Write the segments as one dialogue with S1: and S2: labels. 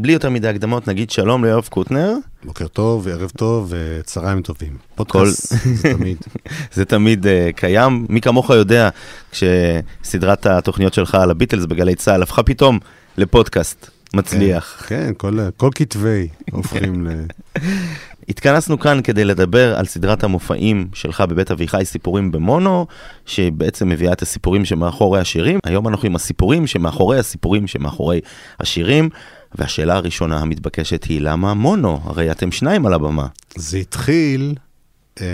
S1: בלי יותר מדי הקדמות, נגיד שלום ליואב קוטנר.
S2: בוקר טוב, ערב טוב וצהריים טובים. פודקאסט זה תמיד.
S1: זה תמיד uh, קיים. מי כמוך יודע, כשסדרת התוכניות שלך על הביטלס בגלי צה"ל הפכה פתאום לפודקאסט מצליח.
S2: כן, כן כל, כל כתבי הופכים ל...
S1: התכנסנו כאן כדי לדבר על סדרת המופעים שלך בבית אביחי, סיפורים במונו, שבעצם מביאה את הסיפורים שמאחורי השירים. היום אנחנו עם הסיפורים שמאחורי הסיפורים שמאחורי השירים. והשאלה הראשונה המתבקשת היא, למה מונו? הרי אתם שניים על הבמה.
S2: זה התחיל, אה,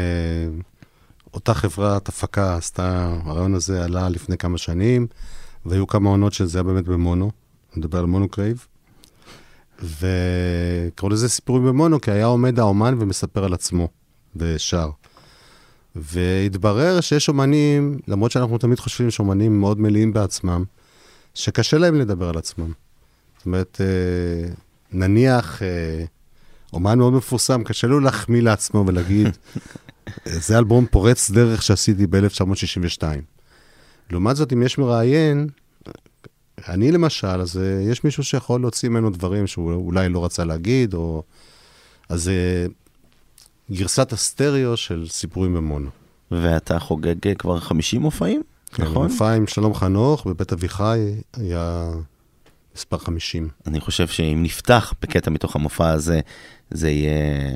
S2: אותה חברת הפקה עשתה, הרעיון הזה עלה לפני כמה שנים, והיו כמה עונות שזה היה באמת במונו, אני מדבר על מונו קרייב. וקראו לזה סיפורים במונו, כי היה עומד האומן ומספר על עצמו, ושר. והתברר שיש אומנים, למרות שאנחנו תמיד חושבים שאומנים מאוד מלאים בעצמם, שקשה להם לדבר על עצמם. זאת אומרת, אה, נניח אה, אומן מאוד מפורסם, קשה לו להחמיא לעצמו ולהגיד, זה אלבום פורץ דרך שעשיתי ב-1962. לעומת זאת, אם יש מראיין, אני למשל, אז אה, יש מישהו שיכול להוציא ממנו דברים שהוא אולי לא רצה להגיד, או... אז זה גרסת הסטריאו של סיפורים במונו.
S1: ואתה חוגג כבר 50 מופעים,
S2: כן, נכון? מופע עם שלום חנוך בבית אביחי היה מספר 50.
S1: אני חושב שאם נפתח בקטע מתוך המופע הזה, זה יהיה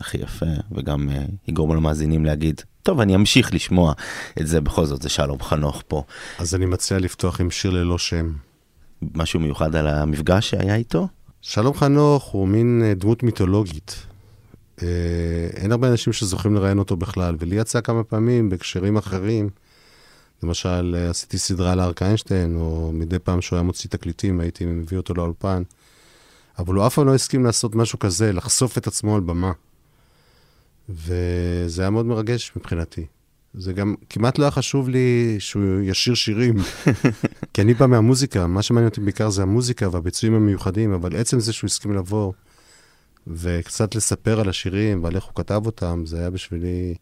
S1: הכי יפה, וגם יגרום למאזינים להגיד, טוב, אני אמשיך לשמוע את זה, בכל זאת, זה שלום חנוך פה.
S2: אז אני מציע לפתוח עם שיר ללא שם.
S1: משהו מיוחד על המפגש שהיה איתו?
S2: שלום חנוך הוא מין uh, דמות מיתולוגית. Uh, אין הרבה אנשים שזוכים לראיין אותו בכלל, ולי יצא כמה פעמים בהקשרים אחרים. למשל, אה, עשיתי סדרה לארק איינשטיין, או מדי פעם שהוא היה מוציא תקליטים, הייתי מביא אותו לאולפן. אבל הוא אף פעם לא הסכים לעשות משהו כזה, לחשוף את עצמו על במה. וזה היה מאוד מרגש מבחינתי. זה גם כמעט לא היה חשוב לי שהוא ישיר שירים, כי אני בא מהמוזיקה, מה שמעניין אותי בעיקר זה המוזיקה והביצועים המיוחדים, אבל עצם זה שהוא הסכים לבוא וקצת לספר על השירים ועל איך הוא כתב אותם, זה היה בשבילי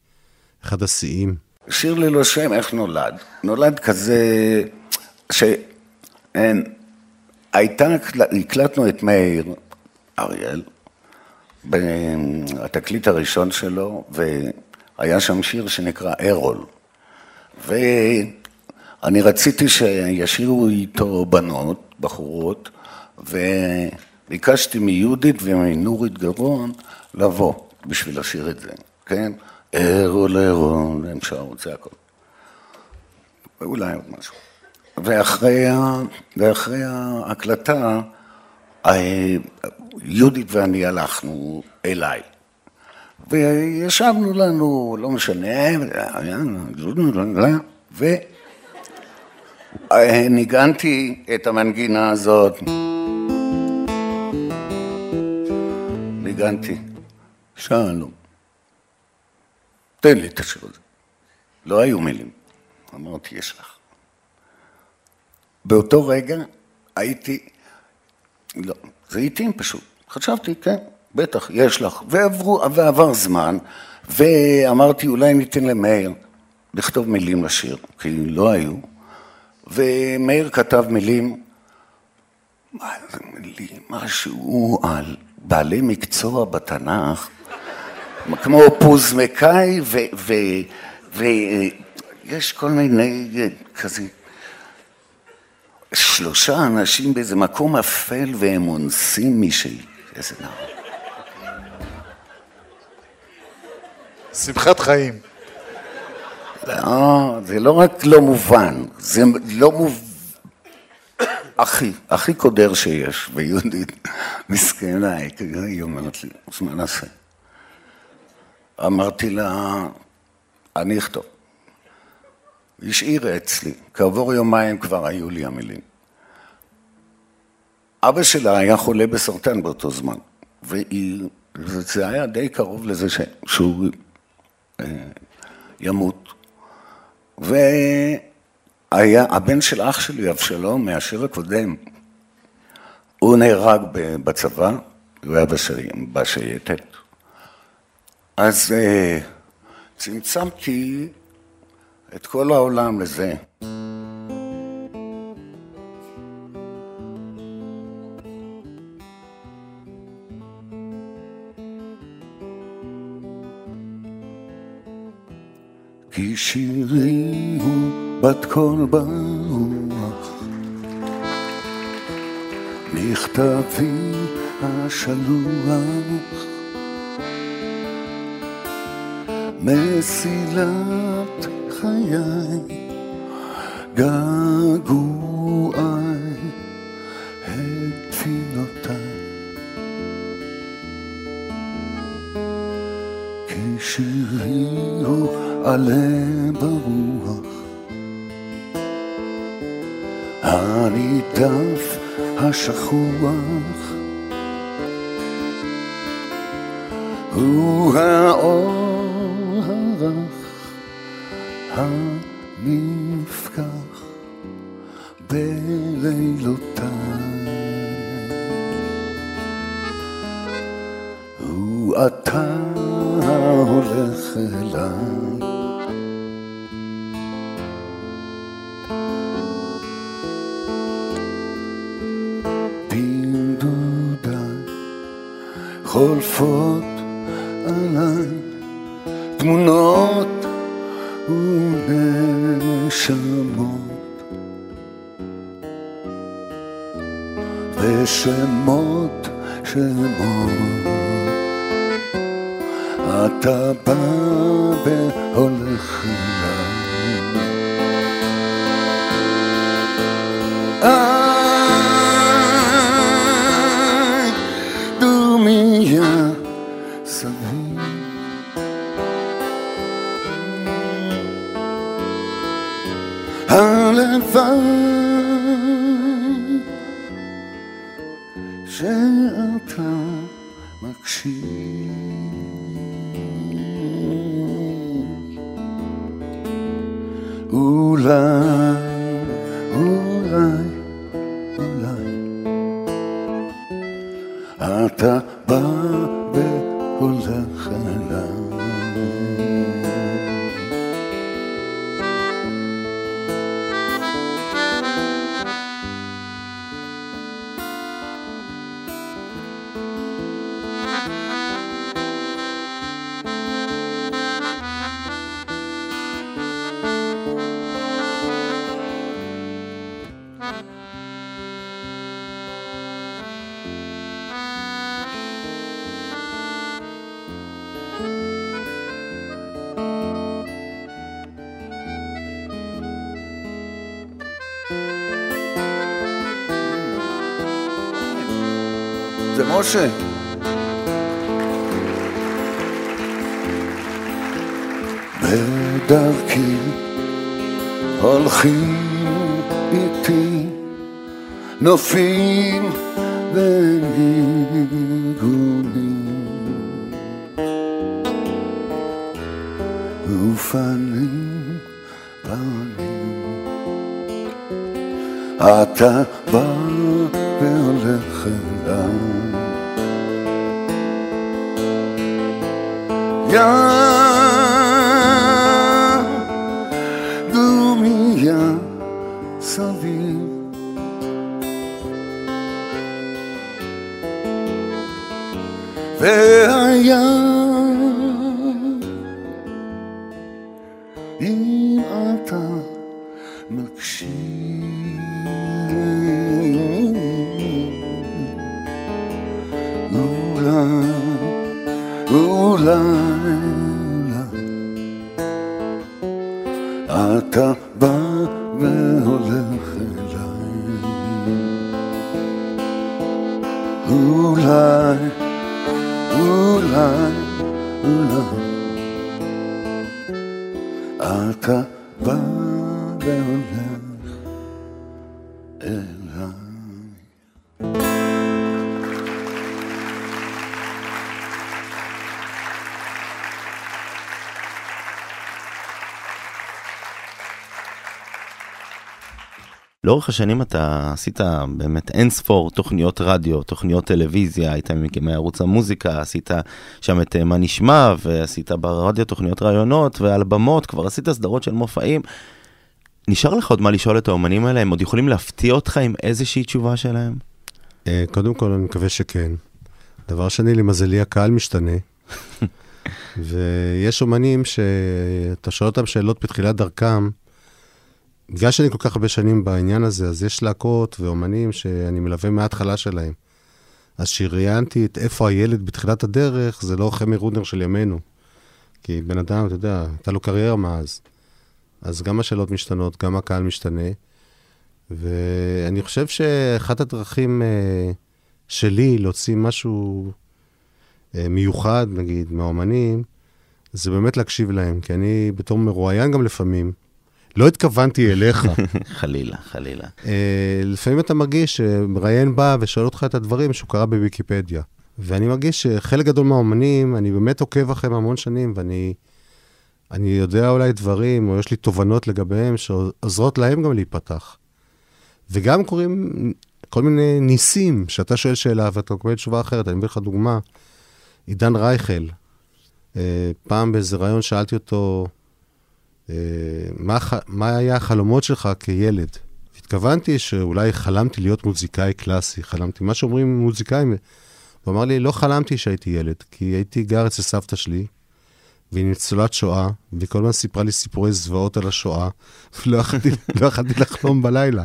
S2: אחד השיאים.
S3: שיר ללא שם, איך נולד? נולד כזה, שאין, הייתה, הקלטנו את מאיר אריאל, בתקליט הראשון שלו, והיה שם שיר שנקרא ארול. ואני רציתי שישירו איתו בנות, בחורות, וביקשתי מיהודית ומנורית גרון לבוא בשביל לשיר את זה, כן? ארול ארול, הם שרו, זה הכל. ואולי עוד משהו. ואחרי, ואחרי ההקלטה, יהודית ואני הלכנו אליי. וישבנו לנו, לא משנה, וניגנתי את המנגינה הזאת. ניגנתי. שלום. תן לי את השיר הזה. לא היו מילים. אמרתי, יש לך. באותו רגע הייתי, לא, זה איטים פשוט. חשבתי, כן, בטח, יש לך. ועברו, ועבר זמן, ואמרתי, אולי ניתן למאיר לכתוב מילים לשיר, כי לא היו. ומאיר כתב מילים, מה זה מילים? משהו על בעלי מקצוע בתנ"ך. כמו פוזמקאי, ויש כל מיני כזה, שלושה אנשים באיזה מקום אפל והם אונסים מישהי, איזה נער.
S2: שמחת חיים.
S3: לא, זה לא רק לא מובן, זה לא מובן. הכי, הכי קודר שיש, ויהודית מסכנה, היא אומרת לי, מה נעשה? אמרתי לה, אני אכתוב. השאירה אצלי, כעבור יומיים כבר היו לי המילים. אבא שלה היה חולה בסרטן באותו זמן, וזה היה די קרוב לזה ש... שהוא אה, ימות. והיה, הבן של אח שלי, אבשלום, מהשיר הקודם, הוא נהרג בצבא, הוא היה בשייטת. אז אה, צמצמתי את כל העולם לזה. כי שירי הוא בת קול ברוח, נכתבי השלוח. מסילת חיי, געגועי, את תפילותיי. כי שירי הוא עלה ברוח, הנידף השכוח, הוא האור והולך אליי משה. בדרכי הולכים איתי נופים There I young.
S1: לאורך השנים אתה עשית באמת אין ספור תוכניות רדיו, תוכניות טלוויזיה, היית ממקימי ערוץ המוזיקה, עשית שם את אה, מה נשמע, ועשית ברדיו תוכניות ראיונות, ועל במות, כבר עשית סדרות של מופעים. נשאר לך עוד מה לשאול את האומנים האלה? הם עוד יכולים להפתיע אותך עם איזושהי תשובה שלהם?
S2: אה, קודם כל, אני מקווה שכן. דבר שני, למזלי, הקהל משתנה. ויש אומנים שאתה שואל אותם שאלות בתחילת דרכם, בגלל שאני כל כך הרבה שנים בעניין הזה, אז יש להקות ואומנים שאני מלווה מההתחלה שלהם. אז כשראיינתי את איפה הילד בתחילת הדרך, זה לא חמי רודנר של ימינו. כי בן אדם, אתה יודע, הייתה לו קריירה מאז. אז גם השאלות משתנות, גם הקהל משתנה. ואני חושב שאחת הדרכים uh, שלי להוציא משהו uh, מיוחד, נגיד, מהאומנים, זה באמת להקשיב להם. כי אני בתור מרואיין גם לפעמים, לא התכוונתי אליך.
S1: חלילה, חלילה. Uh,
S2: לפעמים אתה מרגיש שמראיין בא ושואל אותך את הדברים שהוא קרא בוויקיפדיה. ואני מרגיש שחלק גדול מהאומנים, אני באמת עוקב אחריהם המון שנים, ואני אני יודע אולי דברים, או יש לי תובנות לגביהם, שעוזרות להם גם להיפתח. וגם קורים כל מיני ניסים, שאתה שואל שאלה ואתה מקבל תשובה אחרת. אני מביא לך דוגמה, עידן רייכל, אה, פעם באיזה ראיון שאלתי אותו, אה, מה, מה היה החלומות שלך כילד? התכוונתי שאולי חלמתי להיות מוזיקאי קלאסי, חלמתי, מה שאומרים מוזיקאים. הוא אמר לי, לא חלמתי שהייתי ילד, כי הייתי גר אצל סבתא שלי, והיא ניצולת שואה, והיא כל הזמן סיפרה לי סיפורי זוועות על השואה, ולא יכלתי, לא לחלום בלילה.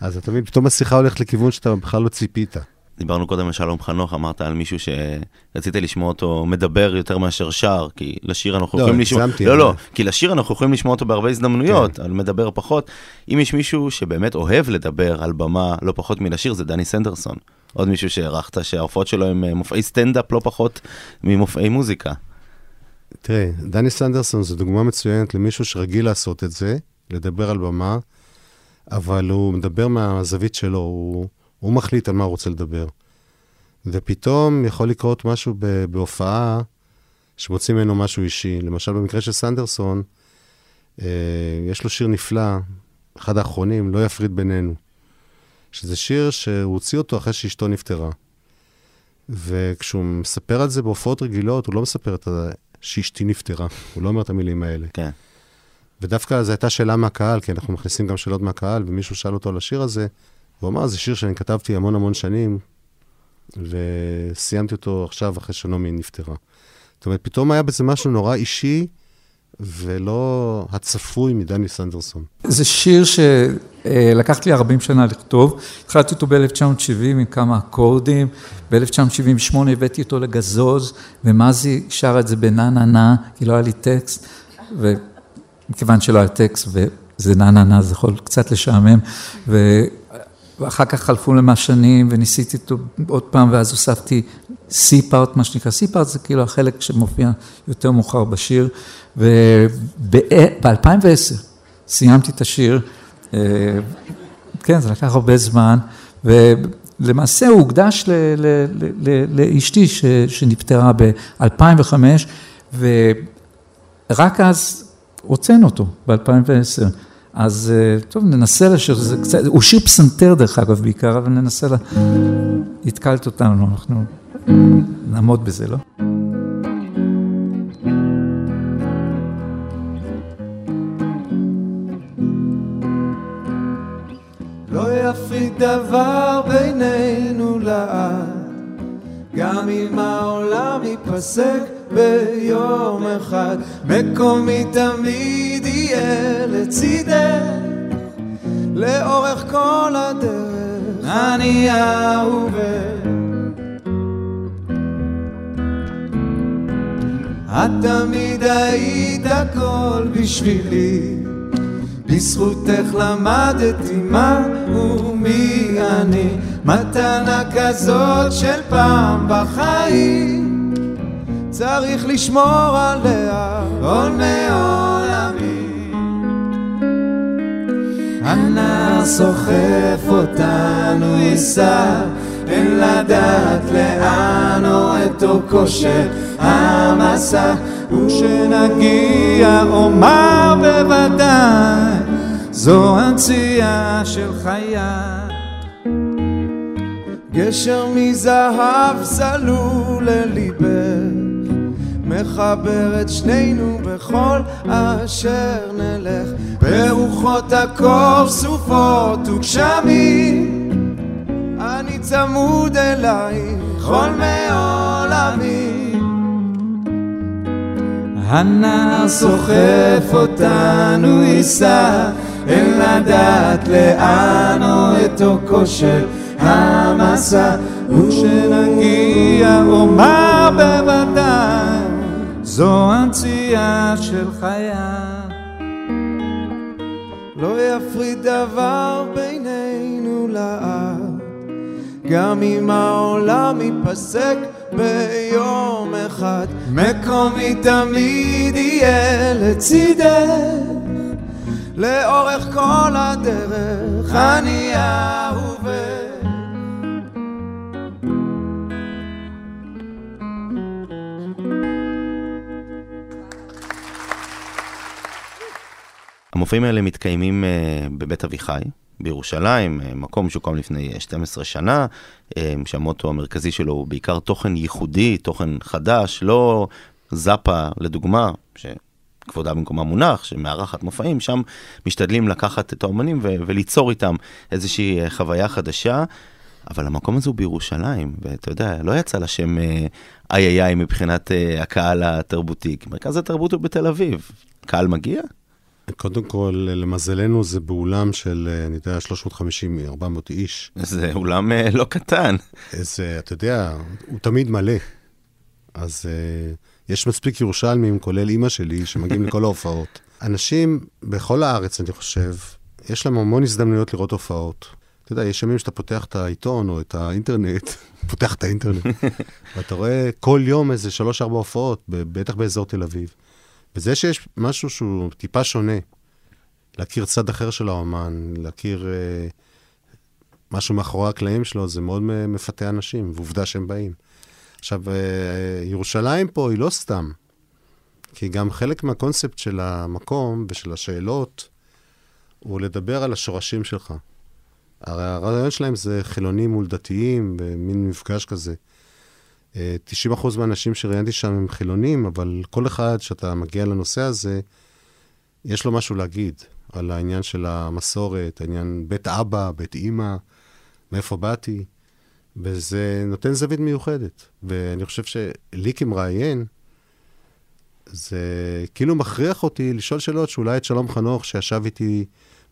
S2: אז אתה מבין, פתאום השיחה הולכת לכיוון שאתה בכלל לא ציפית.
S1: דיברנו קודם על שלום חנוך, אמרת על מישהו שרצית לשמוע אותו מדבר יותר מאשר שר, כי לשיר אנחנו
S2: לא,
S1: יכולים לשמוע...
S2: הגזמתי,
S1: לא, לא, כי לשיר אנחנו יכולים לשמוע אותו בהרבה הזדמנויות,
S2: כן.
S1: על מדבר פחות. אם יש מישהו שבאמת אוהב לדבר על במה לא פחות מלשיר, זה דני סנדרסון. עוד מישהו שהערכת שההופעות שלו הם אה, מופעי סטנדאפ לא פחות ממופעי מוזיקה.
S2: תראה, דני סנדרסון זו דוגמה מצוינת למישהו שרגיל לעשות את זה, לדבר על במה, אבל הוא מדבר מהזווית שלו, הוא, הוא מחליט על מה הוא רוצה לדבר. ופתאום יכול לקרות משהו ב- בהופעה שמוציא ממנו משהו אישי. למשל, במקרה של סנדרסון, אה, יש לו שיר נפלא, אחד האחרונים, לא יפריד בינינו. שזה שיר שהוא הוציא אותו אחרי שאשתו נפטרה. וכשהוא מספר על זה בהופעות רגילות, הוא לא מספר את ה... שאשתי נפטרה, הוא לא אומר את המילים האלה.
S1: כן.
S2: ודווקא זו הייתה שאלה מהקהל, כי אנחנו מכניסים גם שאלות מהקהל, ומישהו שאל אותו על השיר הזה, והוא אמר, זה שיר שאני כתבתי המון המון שנים, וסיימתי אותו עכשיו אחרי שנעמי נפטרה. זאת אומרת, פתאום היה בזה משהו נורא אישי, ולא הצפוי מדני סנדרסון.
S4: זה שיר שלקח לי 40 שנה לכתוב. התחלתי אותו ב-1970 עם כמה אקורדים, ב-1978 הבאתי אותו לגזוז, ומזי שר את זה בנה נה נה, כי לא היה לי טקסט, ומכיוון שלא היה טקסט, וזה נה נה נה, זה יכול קצת לשעמם, ו... ואחר כך חלפו למה שנים, וניסיתי אותו עוד פעם, ואז הוספתי סי-פארט, מה שנקרא. סי-פארט, זה כאילו החלק שמופיע יותר מאוחר בשיר, וב-2010 סיימתי את השיר, אה, כן, זה לקח הרבה זמן, ולמעשה הוא הוקדש לאשתי שנפטרה ב-2005, ורק אז הוצאנו אותו, ב-2010. אז אה, טוב, ננסה לשיר, זה קצת, הוא שיר פסנתר דרך אגב בעיקר, אבל ננסה, לה... התקלת אותנו, אנחנו נעמוד בזה, לא?
S5: לא יפריד דבר בינינו לעד, גם אם העולם ייפסק ביום אחד, מקומי תמיד יהיה לצידך, לאורך כל הדרך, אני אהובך. את תמיד היית הכל בשבילי. בזכותך למדתי מה ומי אני. מתנה כזאת של פעם בחיים צריך לשמור עליה עול מעולמי. הנער סוחף אותנו ייסע אין לדעת לאן או את אורכו של המסע וכשנגיע אומר בוודאי זו הנציאה של חיי גשר מזהב סלול לליבך מחבר את שנינו בכל אשר נלך. ברוחות הקור סופות וגשמים אני צמוד אלייך כל מעולמי הנער סוחף אותנו ייסע, אין לדעת לאן או את של המסע, וכשנגיע אומר בוודאי, זו הנציאה של חיי. לא יפריד דבר בינינו לעד, גם אם העולם ייפסק ביום אחד, מקומי תמיד יהיה לצידך, לאורך כל הדרך אני אהובך.
S1: המופעים האלה מתקיימים uh, בבית אביחי, בירושלים, uh, מקום שהוקם לפני 12 שנה, uh, שהמוטו המרכזי שלו הוא בעיקר תוכן ייחודי, תוכן חדש, לא זאפה לדוגמה, שכבודה במקומה מונח, שמארחת מופעים, שם משתדלים לקחת את האומנים ו- וליצור איתם איזושהי חוויה חדשה. אבל המקום הזה הוא בירושלים, ואתה יודע, לא יצא לשם איי איי איי מבחינת uh, הקהל התרבותי, כי מרכז התרבות הוא בתל אביב. קהל מגיע?
S2: קודם כל, למזלנו זה באולם של, אה, אני יודע, 350-400 איש.
S1: זה אולם אה, לא קטן.
S2: זה, אתה יודע, הוא תמיד מלא. אז uh, יש מספיק ירושלמים, כולל אימא שלי, שמגיעים לכל ההופעות. אנשים בכל הארץ, אני חושב, יש להם המון הזדמנויות לראות הופעות. אתה יודע, יש ימים שאתה פותח את העיתון או את האינטרנט, פותח את האינטרנט, ואתה רואה כל יום איזה שלוש-ארבע הופעות, בטח באזור תל אביב. וזה שיש משהו שהוא טיפה שונה, להכיר צד אחר של האומן, להכיר אה, משהו מאחורי הקלעים שלו, זה מאוד מפתה אנשים, ועובדה שהם באים. עכשיו, אה, ירושלים פה היא לא סתם, כי גם חלק מהקונספט של המקום ושל השאלות הוא לדבר על השורשים שלך. הרי הרעיון שלהם זה חילונים מול דתיים, במין מפגש כזה. 90% מהאנשים שראיינתי שם הם חילונים, אבל כל אחד שאתה מגיע לנושא הזה, יש לו משהו להגיד על העניין של המסורת, העניין בית אבא, בית אימא, מאיפה באתי, וזה נותן זווית מיוחדת. ואני חושב שלי כמראיין, זה כאילו מכריח אותי לשאול שאלות שאולי את שלום חנוך, שישב איתי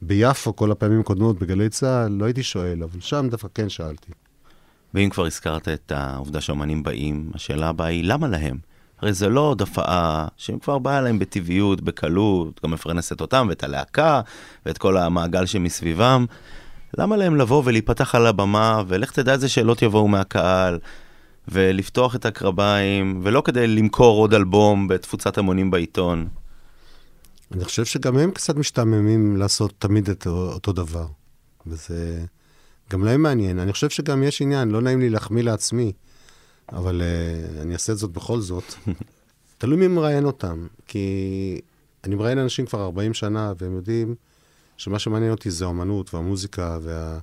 S2: ביפו כל הפעמים הקודמות בגלי צה"ל, לא הייתי שואל, אבל שם דווקא כן שאלתי.
S1: ואם כבר הזכרת את העובדה שהאומנים באים, השאלה הבאה היא, למה להם? הרי זה לא עוד הופעה שהם כבר באה להם בטבעיות, בקלות, גם מפרנסת אותם ואת הלהקה ואת כל המעגל שמסביבם. למה להם לבוא ולהיפתח על הבמה, ולך תדע איזה שאלות יבואו מהקהל, ולפתוח את הקרביים, ולא כדי למכור עוד אלבום בתפוצת המונים בעיתון?
S2: אני חושב שגם הם קצת משתעממים לעשות תמיד את אותו דבר. וזה... גם להם מעניין. אני חושב שגם יש עניין, לא נעים לי להחמיא לעצמי, אבל uh, אני אעשה את זאת בכל זאת. תלוי מי מראיין אותם, כי אני מראיין אנשים כבר 40 שנה, והם יודעים שמה שמעניין אותי זה האמנות והמוזיקה וה...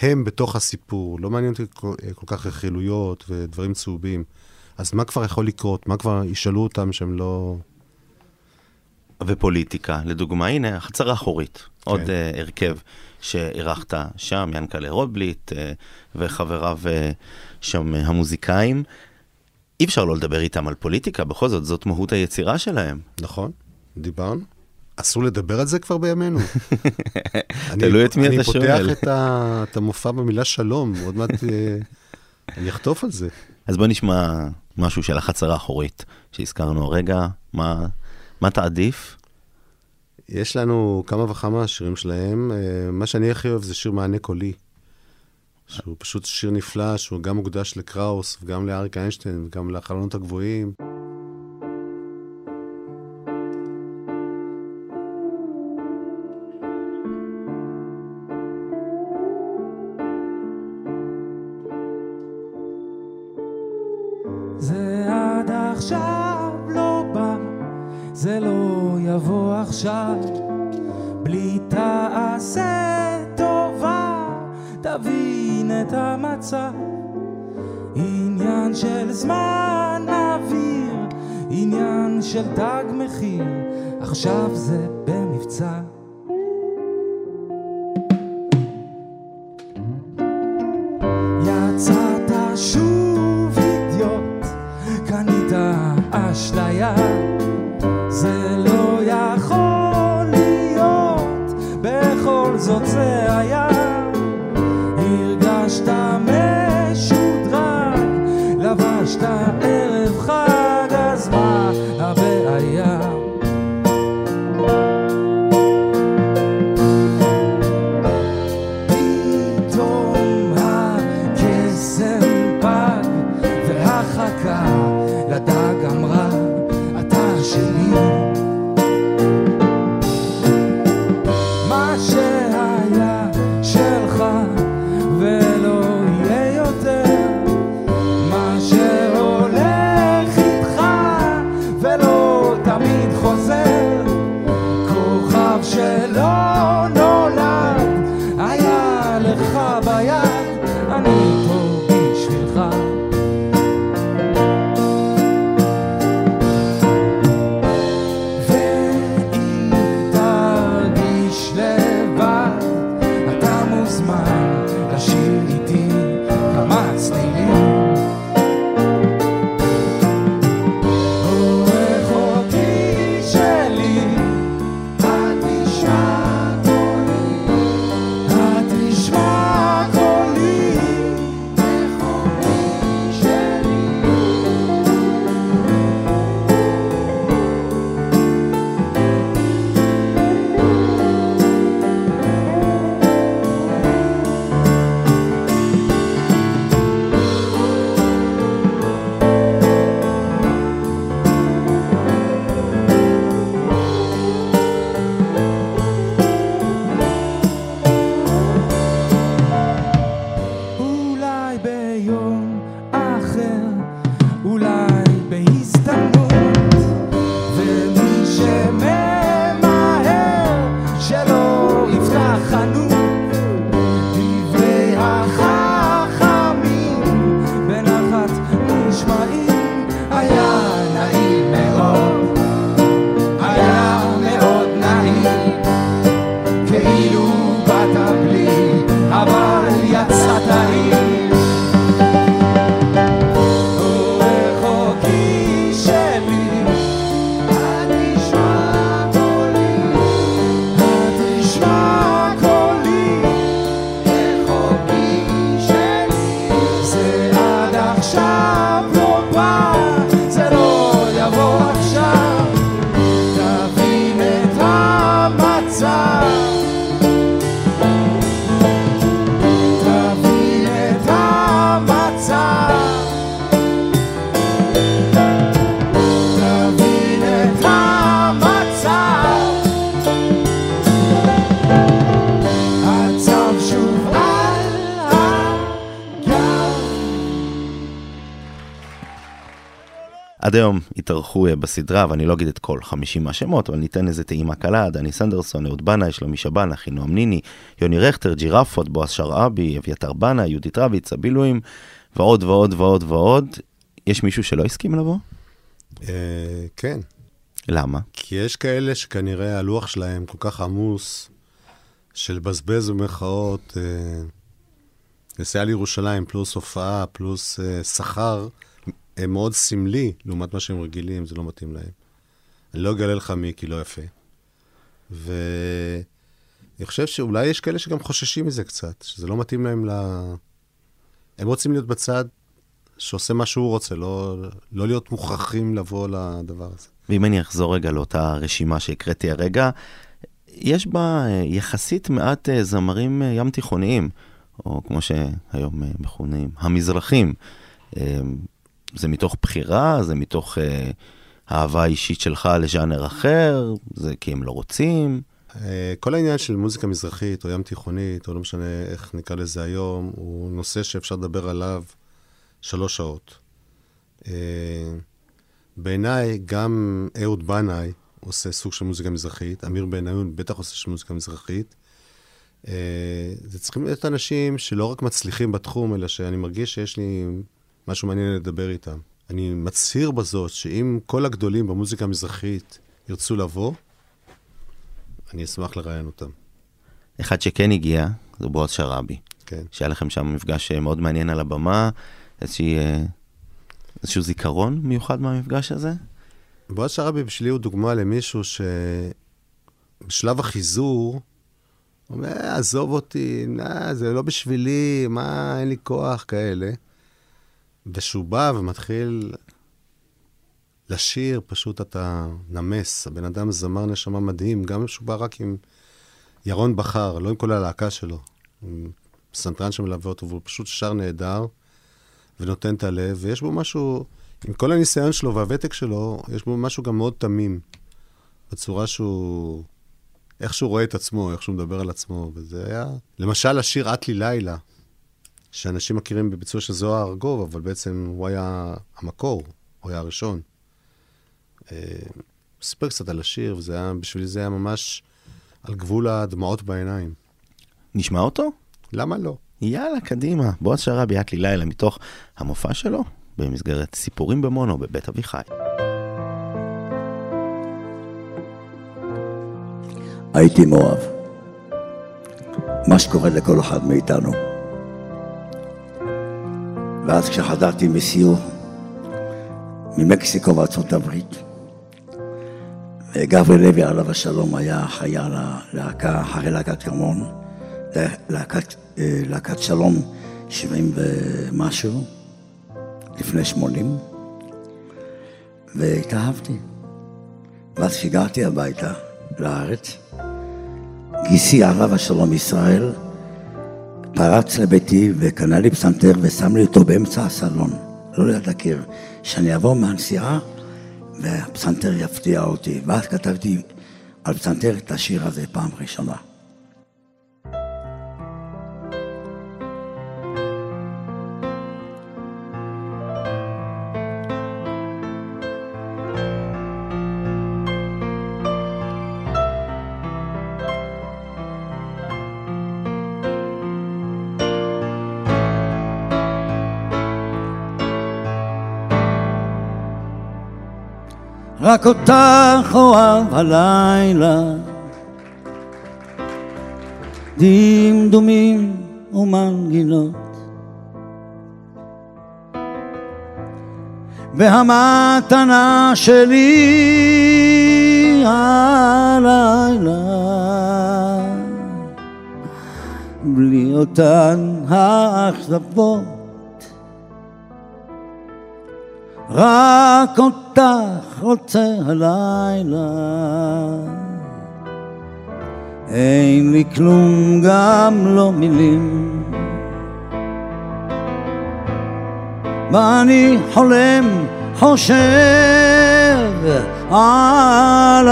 S2: הם בתוך הסיפור, לא מעניין אותי כל, כל כך רכילויות ודברים צהובים. אז מה כבר יכול לקרות? מה כבר ישאלו אותם שהם לא...
S1: ופוליטיקה, לדוגמה, הנה, החצר האחורית, כן. עוד uh, הרכב שאירחת שם, ינקלה רוטבליט uh, וחבריו uh, שם uh, המוזיקאים. אי אפשר לא לדבר איתם על פוליטיקה, בכל זאת, זאת מהות היצירה שלהם.
S2: נכון, דיברנו. אסור לדבר על זה כבר בימינו.
S1: תלוי את מי אתה שואל.
S2: אני פותח את המופע במילה שלום, עוד מעט אני אחטוף על זה.
S1: אז בוא נשמע משהו של החצר האחורית שהזכרנו הרגע, מה... מה תעדיף?
S2: יש לנו כמה וכמה שירים שלהם. אה, מה שאני הכי אוהב זה שיר מענה קולי. שהוא פשוט שיר נפלא, שהוא גם מוקדש לקראוס, וגם לאריק איינשטיין, וגם לחלונות הגבוהים.
S1: היום התארחו אה, בסדרה, ואני לא אגיד את כל 50 מהשמות, אבל ניתן איזה טעימה קלה, דני סנדרסון, אהוד בנאי, שלומי שבן, אחינועם ניני, יוני רכטר, ג'ירפות, בועז שרעבי, אביתר בנאי, יהודית רביץ, הבילויים, ועוד ועוד ועוד ועוד. יש מישהו שלא הסכים לבוא?
S2: אה, כן,
S1: למה?
S2: כי יש כאלה שכנראה הלוח שלהם כל כך עמוס, של לבזבז במרכאות אה, נסיעה לירושלים פלוס הופעה פלוס שכר, מאוד סמלי לעומת מה שהם רגילים, זה לא מתאים להם. אני לא אגלה לך מי, כי לא יפה. ואני חושב שאולי יש כאלה שגם חוששים מזה קצת, שזה לא מתאים להם ל... הם רוצים להיות בצד שעושה מה שהוא רוצה, לא, לא להיות מוכרחים לבוא לדבר הזה.
S1: ואם אני אחזור רגע לאותה רשימה שהקראתי הרגע, יש בה אה, יחסית מעט אה, זמרים אה, ים תיכוניים, או כמו שהיום מכונים, המזרחים. זה מתוך בחירה, זה מתוך אה, אהבה אישית שלך לז'אנר אחר, זה כי הם לא רוצים.
S2: אה, כל העניין של מוזיקה מזרחית או ים תיכונית, או לא משנה איך נקרא לזה היום, הוא נושא שאפשר לדבר עליו שלוש שעות. אה, בעיניי, גם אהוד בנאי עושה סוג של מוזיקה מזרחית, אמיר בניון בטח עושה של מוזיקה מזרחית. אה, זה צריכים להיות אנשים שלא רק מצליחים בתחום, אלא שאני מרגיש שיש לי משהו מעניין לדבר איתם. אני מצהיר בזאת שאם כל הגדולים במוזיקה המזרחית ירצו לבוא, אני אשמח לראיין אותם.
S1: אחד שכן הגיע, זה בועז שרעבי.
S2: כן.
S1: שהיה לכם שם מפגש אה, מאוד מעניין על הבמה, איזושהי, אה, איזשהו זיכרון מיוחד מהמפגש הזה?
S2: בועז שרעבי בשבילי הוא דוגמה למישהו שבשלב החיזור, הוא אומר, "אה, עזוב אותי, nah, זה לא בשבילי, מה, אין לי כוח, כאלה. וכשהוא בא ומתחיל לשיר, פשוט אתה נמס. הבן אדם זמר נשמה מדהים, גם כשהוא בא רק עם ירון בכר, לא עם כל הלהקה שלו. עם פסנתרן שמלווה אותו, והוא פשוט שר נהדר, ונותן את הלב, ויש בו משהו, עם כל הניסיון שלו והוותק שלו, יש בו משהו גם מאוד תמים. בצורה שהוא... איך שהוא רואה את עצמו, איך שהוא מדבר על עצמו, וזה היה... למשל, השיר "את לי לילה", שאנשים מכירים בביצוע של זוהר ארגוב, אבל בעצם הוא היה המקור, הוא היה הראשון. אה, סיפר קצת על השיר, וזה היה, בשבילי זה היה ממש על גבול הדמעות בעיניים.
S1: נשמע אותו?
S2: למה לא?
S1: יאללה, קדימה. בועז שראבי את לי לילה מתוך המופע שלו במסגרת סיפורים במונו בבית אביחי.
S6: הייתי מאוהב. מה שקורה לכל אחד מאיתנו. ואז כשחזרתי מסיור ממקסיקו וארצות הברית, גברי לוי עליו השלום היה אחראי על הלהקה, אחרי להקת כרמון, להקת, אה, להקת שלום שבעים ומשהו, לפני שמונים, והתאהבתי. ואז כשהגעתי הביתה, לארץ, גיסי עליו השלום ישראל פרץ לביתי וקנה לי פסנתר ושם לי אותו באמצע הסלון, לא ליד הקיר, שאני אבוא מהנסיעה והפסנתר יפתיע אותי. ואז כתבתי על פסנתר את השיר הזה פעם ראשונה. רק אותך אוהב הלילה. דמדומים ומנגינות. והמתנה שלי הלילה. בלי אותן האכזבות רק אותך רוצה הלילה. אין לי כלום גם לא מילים. ואני חולם חושב עלייך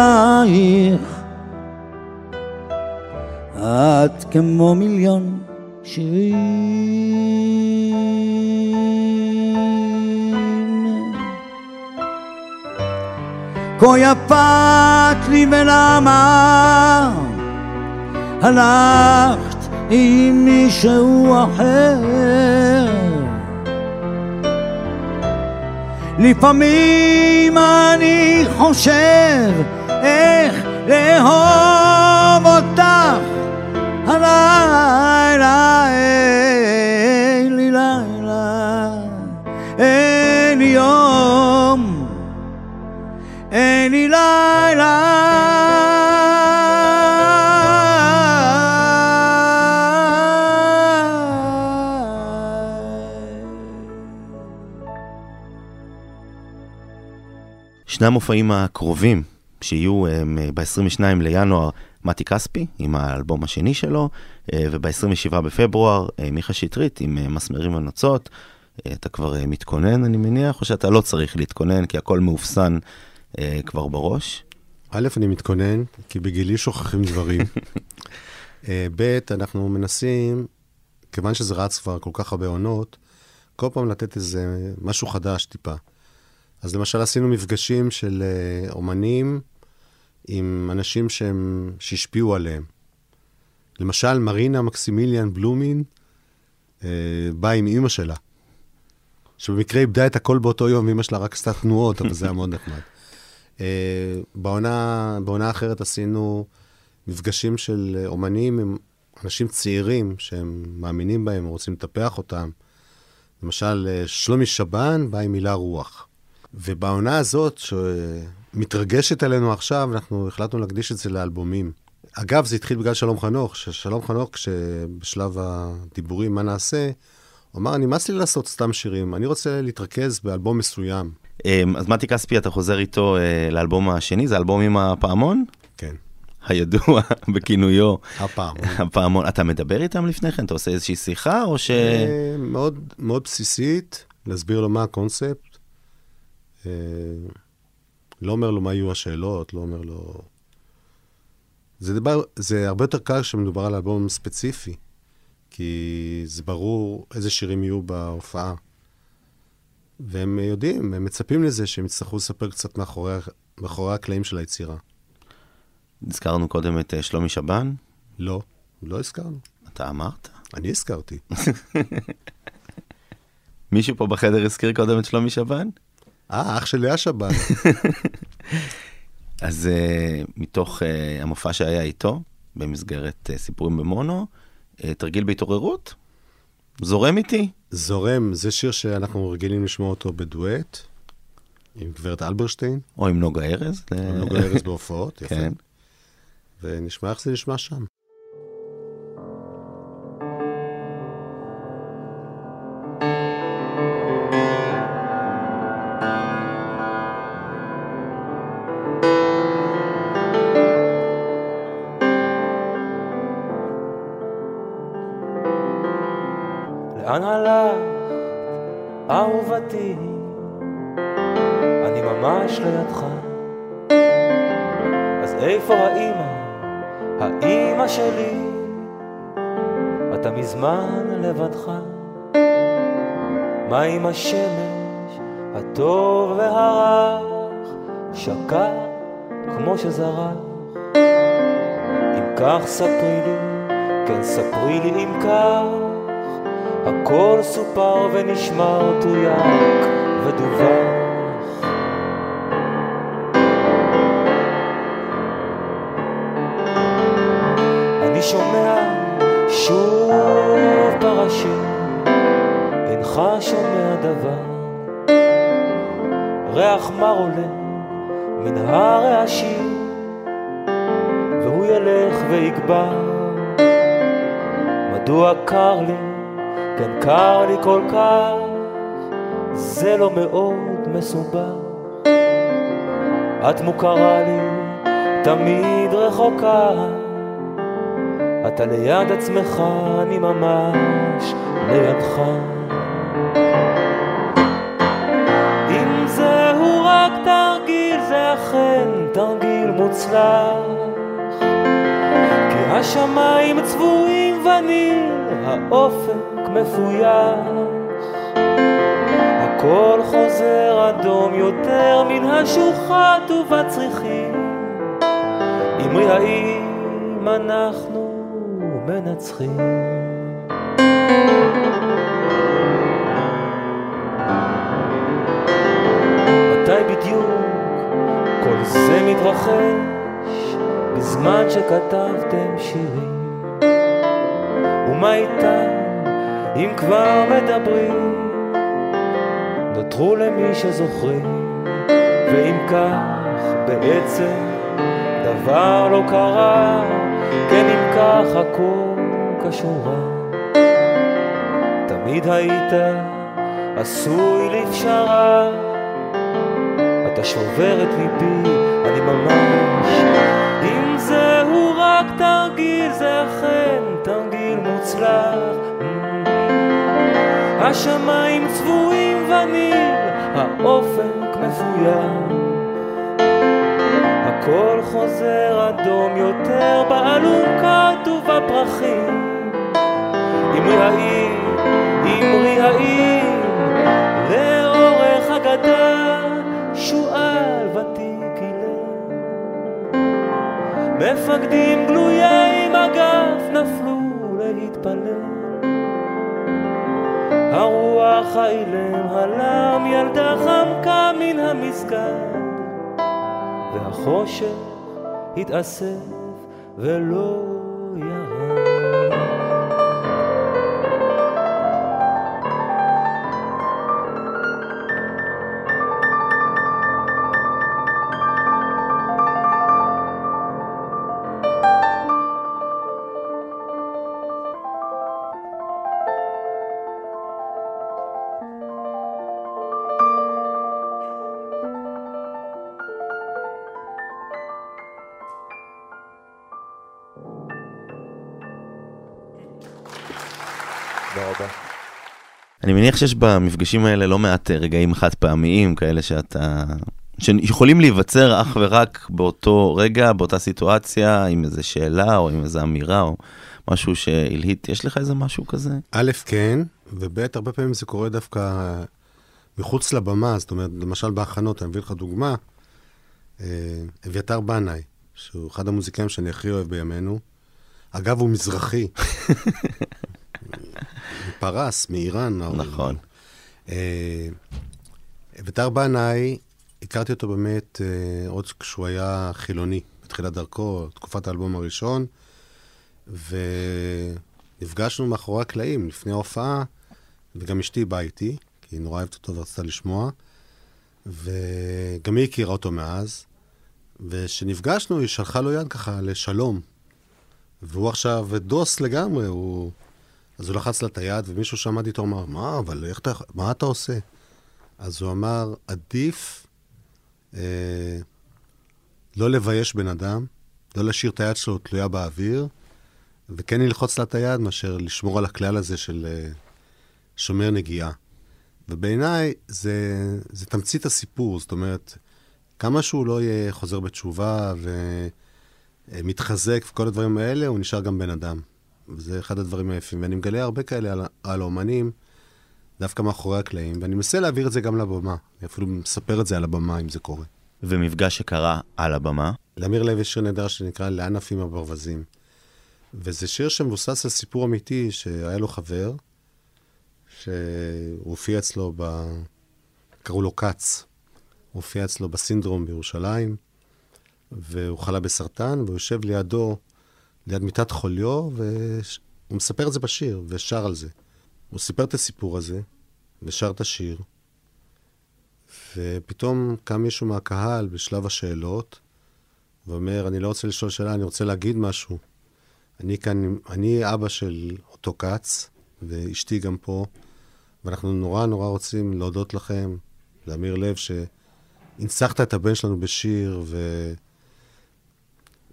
S6: את כמו מיליון שירים כה יפת לי ולמה הלכת עם מישהו אחר? לפעמים אני חושב איך לאהוב אותך הלילה אין לי לילה
S1: שני המופעים הקרובים שיהיו הם, ב-22 לינואר, מתי כספי עם האלבום השני שלו, אה, וב-27 בפברואר אה, מיכה שטרית עם אה, מסמרים ונוצות. אה, אתה כבר אה, מתכונן, אני מניח, או שאתה לא צריך להתכונן כי הכל מאופסן אה, כבר בראש?
S2: א', אני מתכונן, כי בגילי שוכחים דברים. אה, ב', אנחנו מנסים, כיוון שזה רץ כבר כל כך הרבה עונות, כל פעם לתת איזה משהו חדש טיפה. אז למשל עשינו מפגשים של אה, אומנים עם אנשים שהם, שהשפיעו עליהם. למשל, מרינה מקסימיליאן בלומין אה, באה עם אימא שלה, שבמקרה איבדה את הכל באותו יום, ואימא שלה רק עשתה תנועות, אבל זה היה מאוד נחמד. אה, בעונה, בעונה אחרת עשינו מפגשים של אומנים עם אנשים צעירים שהם מאמינים בהם, רוצים לטפח אותם. למשל, אה, שלומי שבן בא עם מילה רוח. ובעונה הזאת, שמתרגשת עלינו עכשיו, אנחנו החלטנו להקדיש את זה לאלבומים. אגב, זה התחיל בגלל שלום חנוך, ששלום חנוך, כשבשלב הדיבורים מה נעשה, הוא אמר, נמאס לי לעשות סתם שירים, אני רוצה להתרכז באלבום מסוים.
S1: אה, אז מתי כספי, אתה חוזר איתו אה, לאלבום השני, זה אלבום עם הפעמון?
S2: כן,
S1: הידוע בכינויו
S2: הפעם.
S1: הפעמון. אתה מדבר איתם לפני כן? אתה עושה איזושהי שיחה, או ש...
S2: אה, מאוד, מאוד בסיסית, להסביר לו מה הקונספט. אה, לא אומר לו מה יהיו השאלות, לא אומר לו... זה, דבר, זה הרבה יותר קל כשמדובר על אלבום ספציפי, כי זה ברור איזה שירים יהיו בהופעה. והם יודעים, הם מצפים לזה שהם יצטרכו לספר קצת מאחורי, מאחורי הקלעים של היצירה.
S1: הזכרנו קודם את אה, שלומי שבן,
S2: לא, לא הזכרנו.
S1: אתה אמרת?
S2: אני הזכרתי.
S1: מישהו פה בחדר הזכיר קודם את שלומי שבן?
S2: אה, אח שלי השב"ן.
S1: אז uh, מתוך uh, המופע שהיה איתו, במסגרת uh, סיפורים במונו, uh, תרגיל בהתעוררות, זורם איתי.
S2: זורם, זה שיר שאנחנו רגילים לשמוע אותו בדואט, עם גברת אלברשטיין,
S1: או עם נוגה ארז.
S2: נוגה ארז בהופעות, יפה.
S1: כן.
S2: ונשמע איך זה נשמע שם.
S7: השמש, הטוב והרך, שקע כמו שזרח? אם כך ספרי לי, כן ספרי לי אם כך. הכל סופר ונשמר תויק ודווח. אני שומע שוב פרשים, אינך שומע דבר. ריח מר עולה מן הרעשים, והוא ילך ויגבר. מדוע קר לי? כן קר לי כל כך, זה לא מאוד מסובך. את מוכרה לי, תמיד רחוקה, אתה ליד עצמך, אני ממש לידך. מוצלח. כי השמיים צבועים וניל, האופק מפויח. הכל חוזר אדום יותר מן השוחט ובצריחים. אמרי האם אנחנו מנצחים. זה מתרחש בזמן שכתבתם שירים? ומה איתם אם כבר מדברים? נותרו למי שזוכרים, ואם כך בעצם דבר לא קרה, כן אם כך הכל כשורה. תמיד היית עשוי לפשרה, אתה שובר את ליבי, ממש... אם זהו רק תרגיל, זה אכן תרגיל מוצלח. השמיים צבועים וניל, האופק מפויח. הכל חוזר אדום יותר באלונקת ובפרחים. אמרי האם, אמרי האם, לאורך הגדה מפקדים גלויי מגף נפלו להתפלל. הרוח האילם הלם ילדה חמקה מן המסגד והחושך התאסף ולא
S1: אני מניח שיש במפגשים האלה לא מעט אה, רגעים חד פעמיים כאלה שאתה... שיכולים להיווצר אך ורק באותו רגע, באותה סיטואציה, עם איזה שאלה או עם איזה אמירה או משהו שהלהיט. יש לך איזה משהו כזה?
S2: א', כן, וב', הרבה פעמים זה קורה דווקא מחוץ לבמה, זאת אומרת, למשל בהכנות, אני מביא לך דוגמה, אה, אביתר בנאי, שהוא אחד המוזיקאים שאני הכי אוהב בימינו. אגב, הוא מזרחי. מפרס, מאיראן.
S1: נכון.
S2: אה, אביתר בנאי, הכרתי אותו באמת אה, עוד כשהוא היה חילוני, בתחילת דרכו, תקופת האלבום הראשון, ונפגשנו מאחורי הקלעים לפני ההופעה, וגם אשתי באה איתי, כי היא נורא אוהבת אותו ורצתה לשמוע, וגם היא הכירה אותו מאז, וכשנפגשנו היא שלחה לו יד ככה לשלום, והוא עכשיו דוס לגמרי, הוא... אז הוא לחץ לה את היד, ומישהו שעמד איתו אמר, מה, אבל איך אתה, מה אתה עושה? אז הוא אמר, עדיף אה, לא לבייש בן אדם, לא להשאיר את היד שלו תלויה באוויר, וכן ללחוץ לה את היד, מאשר לשמור על הכלל הזה של אה, שומר נגיעה. ובעיניי זה, זה תמצית הסיפור, זאת אומרת, כמה שהוא לא יהיה חוזר בתשובה ומתחזק וכל הדברים האלה, הוא נשאר גם בן אדם. וזה אחד הדברים היפים. ואני מגלה הרבה כאלה על, על האומנים, דווקא מאחורי הקלעים, ואני מנסה להעביר את זה גם לבמה. אני אפילו מספר את זה על הבמה, אם זה קורה.
S1: ומפגש שקרה על הבמה.
S2: לאמיר לוי יש שיר נהדר שנקרא "לאן עפים הברווזים". וזה שיר שמבוסס על סיפור אמיתי, שהיה לו חבר, שהוא הופיע אצלו ב... קראו לו כץ. הוא הופיע אצלו בסינדרום בירושלים, והוא חלה בסרטן, והוא יושב לידו, ליד מיטת חוליו, והוא מספר את זה בשיר, ושר על זה. הוא סיפר את הסיפור הזה, ושר את השיר, ופתאום קם מישהו מהקהל בשלב השאלות, ואומר, אני לא רוצה לשאול שאלה, אני רוצה להגיד משהו. אני כאן, אני אבא של אותו כץ, ואשתי גם פה, ואנחנו נורא נורא רוצים להודות לכם, לאמיר לב, שהנצחת את הבן שלנו בשיר, ו...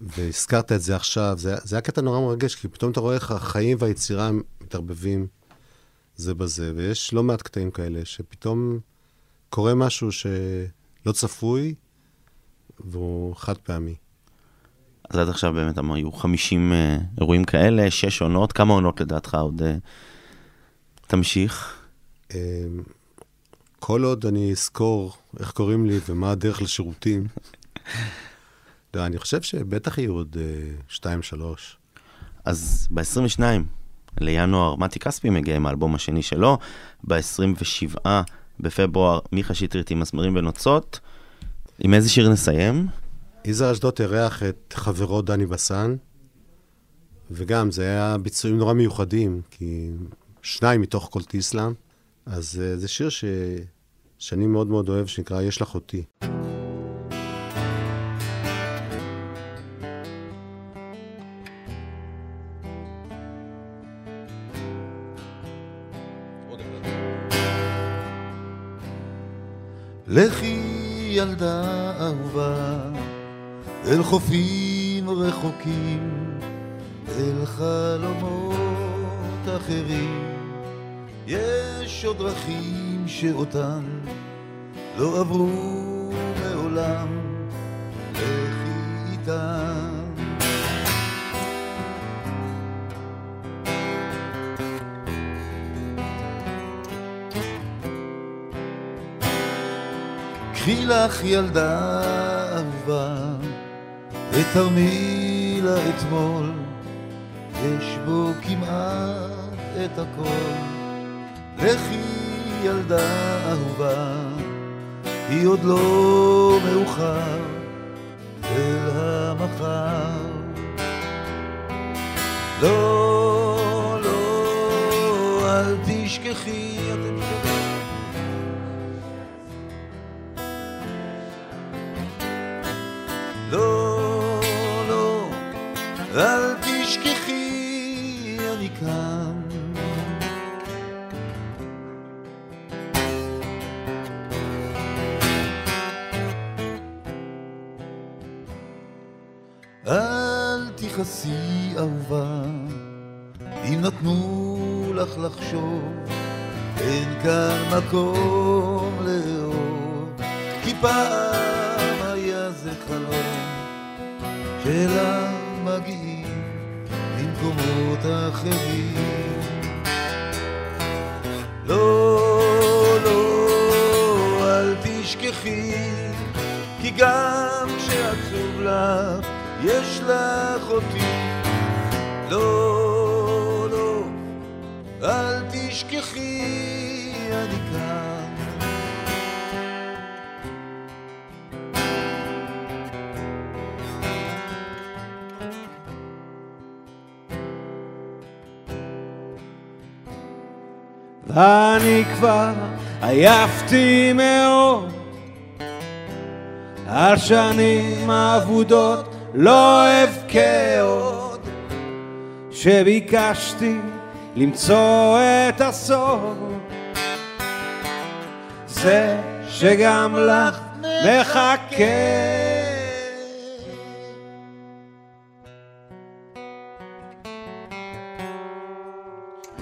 S2: והזכרת את זה עכשיו. זה, זה היה קטע נורא מרגש, כי פתאום אתה רואה איך החיים והיצירה מתערבבים זה בזה, ויש לא מעט קטעים כאלה, שפתאום קורה משהו שלא צפוי, והוא חד פעמי.
S1: אז עד עכשיו באמת אמר, היו 50 אה, אירועים כאלה, שש עונות, כמה עונות לדעתך עוד אה, תמשיך?
S2: אמ, כל עוד אני אזכור איך קוראים לי ומה הדרך לשירותים, לא, אני חושב שבטח יהיו עוד אה, שתיים, שלוש.
S1: אז ב-22 לינואר מתי כספי מגיע עם האלבום השני שלו, ב-27 בפברואר מיכה שטרית עם מסמרים ונוצות. עם איזה שיר נסיים?
S2: יזהר אשדוד אירח את חברו דני בסן, וגם זה היה ביצועים נורא מיוחדים, כי שניים מתוך כל טיסלאם, אז uh, זה שיר ש... שאני מאוד מאוד אוהב, שנקרא "יש לך אותי".
S3: לכי ילדה אהובה אל חופים רחוקים אל חלומות אחרים. יש עוד דרכים שאותן לא עברו מעולם. לכי איתן קחי לך ילדה אהובה את תרמילה אתמול, יש בו כמעט את הכל. לכי ילדה אהובה, היא עוד לא מאוחר אל המחר. לא, לא, אל תשכחי, אתם שומעים? תכעסי אהובה, אם נתנו לך לחשוב, אין כאן מקום לאהוב, כי פעם היה זה חלום, שאליו מגיעים ממקומות אחרים. לא, לא, אל תשכחי, כי גם כשעצוב לך, יש לך אותי. לא, לא, אל תשכחי,
S5: אני כאן. ואני כבר עייפתי מאוד על שנים אבודות לא אבכה עוד שביקשתי למצוא את הסוף זה שגם לך מחכה.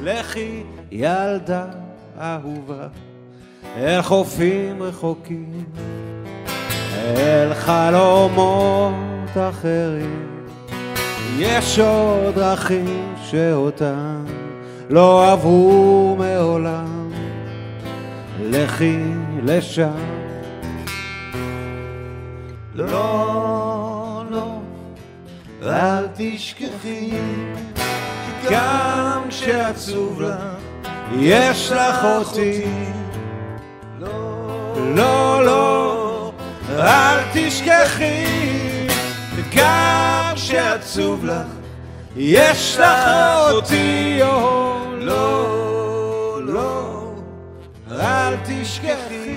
S5: לכי ילדה אהובה אל חופים רחוקים אל חלומות אחרים. יש עוד דרכים שאותן לא עברו מעולם. לכי לשם.
S8: לא, לא, אל תשכחי, גם כשעצוב לך,
S5: יש לך אותי. לא, לא, אל תשכחי וגם כשעצוב לך יש לך אותי או לא, לא, אל תשכחי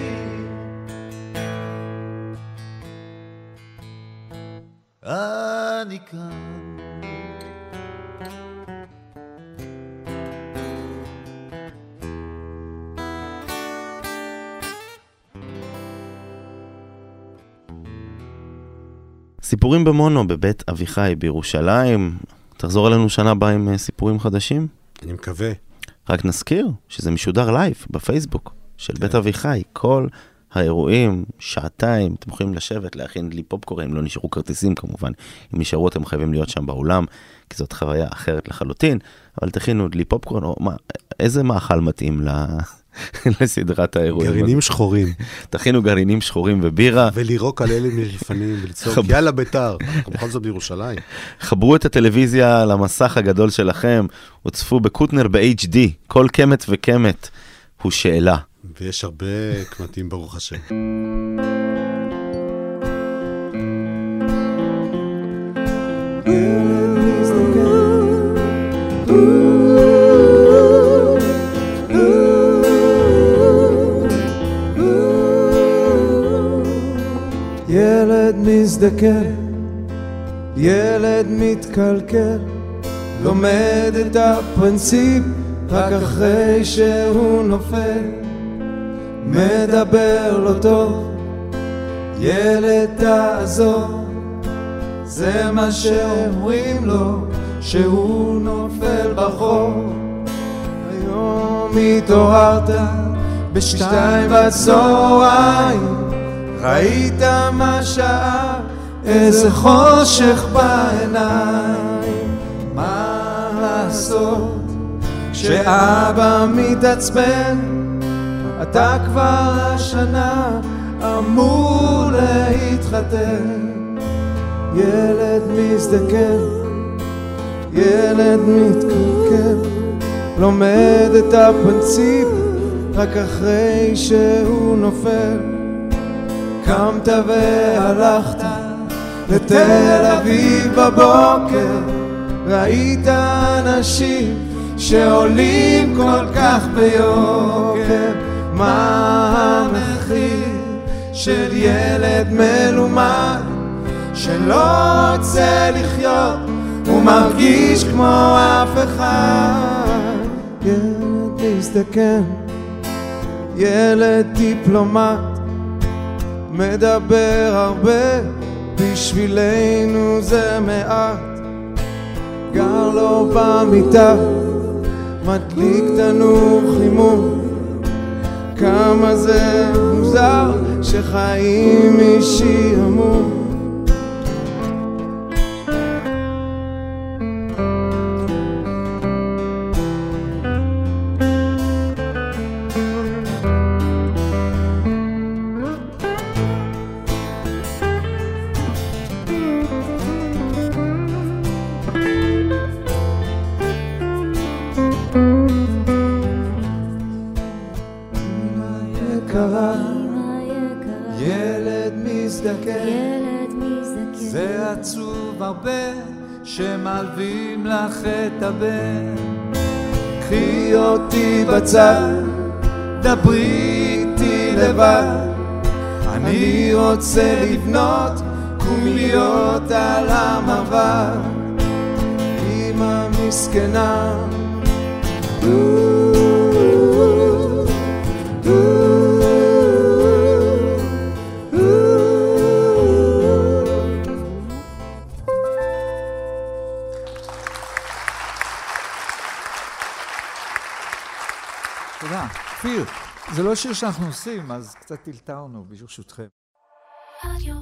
S8: אני כאן.
S1: סיפורים במונו בבית אביחי בירושלים. תחזור אלינו שנה הבאה עם אה, סיפורים חדשים.
S2: אני מקווה.
S1: רק נזכיר שזה משודר לייב בפייסבוק של בית אביחי. כל האירועים, שעתיים, אתם יכולים לשבת, להכין לי פופקורן, אם לא נשארו כרטיסים כמובן. אם נשארו אתם חייבים להיות שם באולם, כי זאת חוויה אחרת לחלוטין. אבל תכינו לי פופקורן, או מה, איזה מאכל מתאים ל... לסדרת האירועים.
S2: גרעינים שחורים,
S1: תכינו גרעינים שחורים ובירה.
S2: ולירוק על אלה מלפנים, ולצעוק, יאללה ביתר, אנחנו בכל זאת בירושלים.
S1: חברו את הטלוויזיה למסך הגדול שלכם, וצפו בקוטנר ב-HD, כל קמט וקמט הוא שאלה.
S2: ויש הרבה קמטים, ברוך השם.
S5: ילד מזדקן, ילד מתקלקל, לומד את הפרינציפ רק אחרי שהוא נופל, מדבר לא טוב, ילד תעזור, זה מה שאומרים לו, שהוא נופל בחור. היום התעוררת בשתיים בצהריים ראית מה שעה, איזה חושך בעיניים. מה לעשות כשאבא מתעצבן? אתה כבר השנה אמור להתחתן. ילד מזדקן, ילד מתקלקל, לומד את הפרינציפ רק אחרי שהוא נופל. קמת והלכת לתל אביב בבוקר, ראית אנשים שעולים כל כך ביוקר. מה המחיר של ילד מלומד שלא רוצה לחיות ומרגיש כמו אף אחד? ילד מזדקן, ילד דיפלומט מדבר הרבה, בשבילנו זה מעט. גר לו במיטה, מדליק תנור חימום. כמה זה מוזר שחיים משעמום. הבן. קחי אותי בצד, דברי איתי לבד. אני רוצה לבנות קום להיות על המרבד. אמא מסכנה,
S4: תודה. לא שיר שאנחנו עושים, אז קצת טלטלנו, ברשותכם.
S9: רדיו